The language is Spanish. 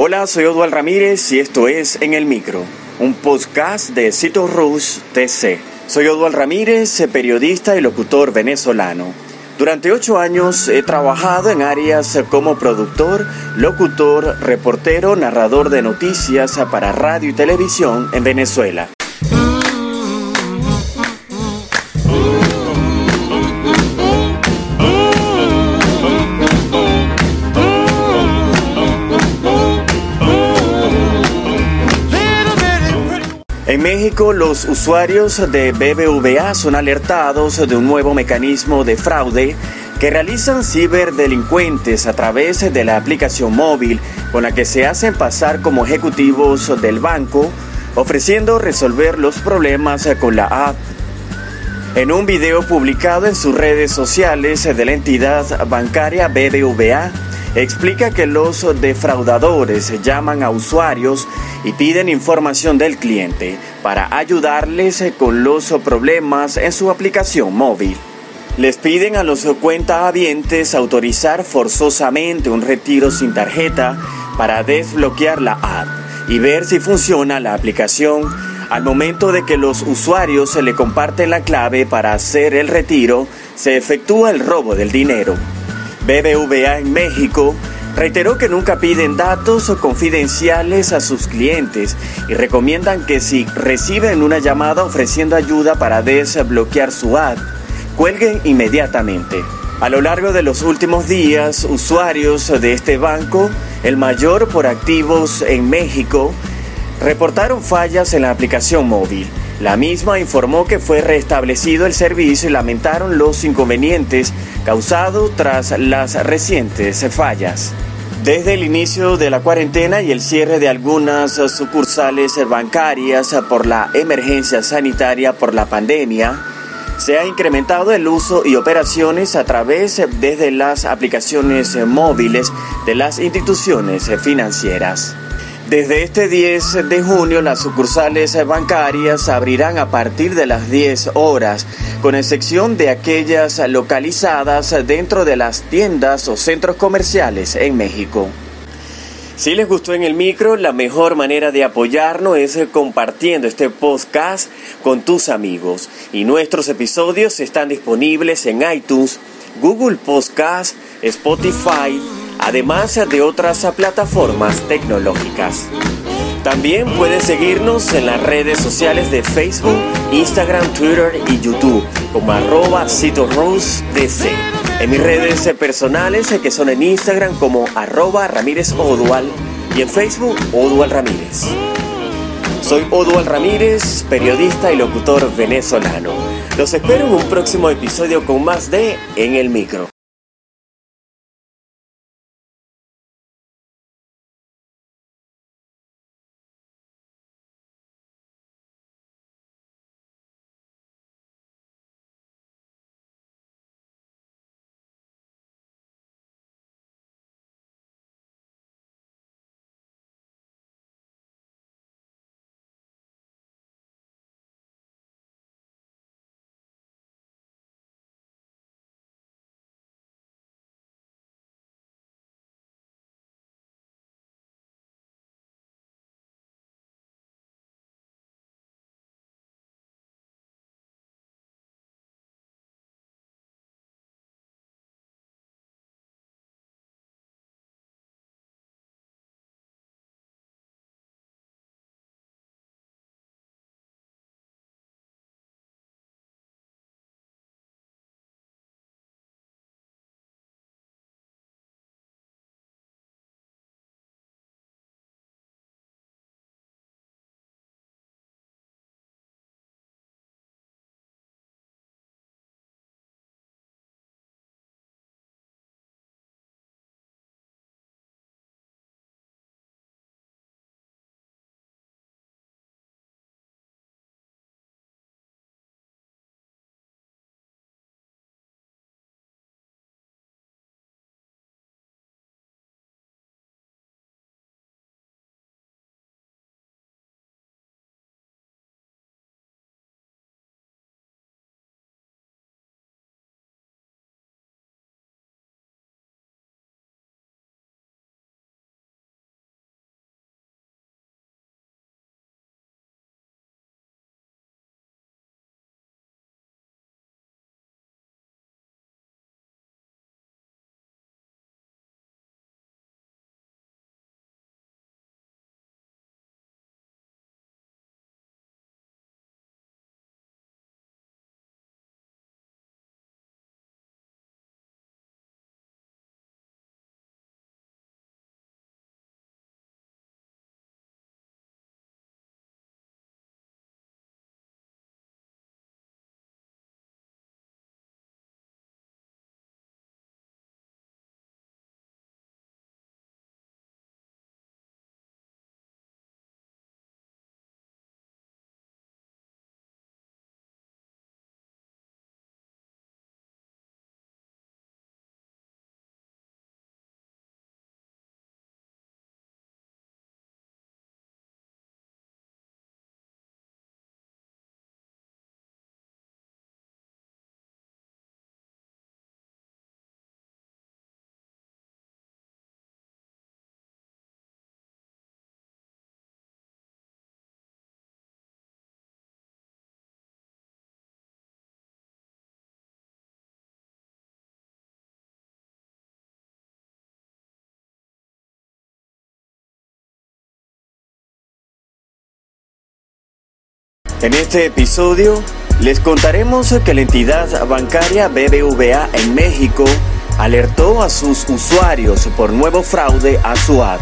Hola, soy Odual Ramírez y esto es En el Micro, un podcast de Cito Rus TC. Soy Odual Ramírez, periodista y locutor venezolano. Durante ocho años he trabajado en áreas como productor, locutor, reportero, narrador de noticias para radio y televisión en Venezuela. En México, los usuarios de BBVA son alertados de un nuevo mecanismo de fraude que realizan ciberdelincuentes a través de la aplicación móvil con la que se hacen pasar como ejecutivos del banco, ofreciendo resolver los problemas con la app. En un video publicado en sus redes sociales de la entidad bancaria BBVA, explica que los defraudadores llaman a usuarios y piden información del cliente para ayudarles con los problemas en su aplicación móvil. Les piden a los cuentahabientes autorizar forzosamente un retiro sin tarjeta para desbloquear la app y ver si funciona la aplicación. Al momento de que los usuarios se le comparten la clave para hacer el retiro, se efectúa el robo del dinero. BBVA en México reiteró que nunca piden datos confidenciales a sus clientes y recomiendan que si reciben una llamada ofreciendo ayuda para desbloquear su app, cuelguen inmediatamente. A lo largo de los últimos días, usuarios de este banco, el mayor por activos en México, reportaron fallas en la aplicación móvil. La misma informó que fue restablecido el servicio y lamentaron los inconvenientes causados tras las recientes fallas. Desde el inicio de la cuarentena y el cierre de algunas sucursales bancarias por la emergencia sanitaria por la pandemia, se ha incrementado el uso y operaciones a través desde las aplicaciones móviles de las instituciones financieras. Desde este 10 de junio las sucursales bancarias abrirán a partir de las 10 horas, con excepción de aquellas localizadas dentro de las tiendas o centros comerciales en México. Si les gustó en el micro, la mejor manera de apoyarnos es compartiendo este podcast con tus amigos. Y nuestros episodios están disponibles en iTunes, Google Podcast, Spotify, además de otras plataformas tecnológicas. También puedes seguirnos en las redes sociales de Facebook, Instagram, Twitter y YouTube como arroba DC. En mis redes personales que son en Instagram como arroba Ramírez Odual y en Facebook Odual Ramírez. Soy Odual Ramírez, periodista y locutor venezolano. Los espero en un próximo episodio con más de En el Micro. En este episodio les contaremos que la entidad bancaria BBVA en México alertó a sus usuarios por nuevo fraude a su app.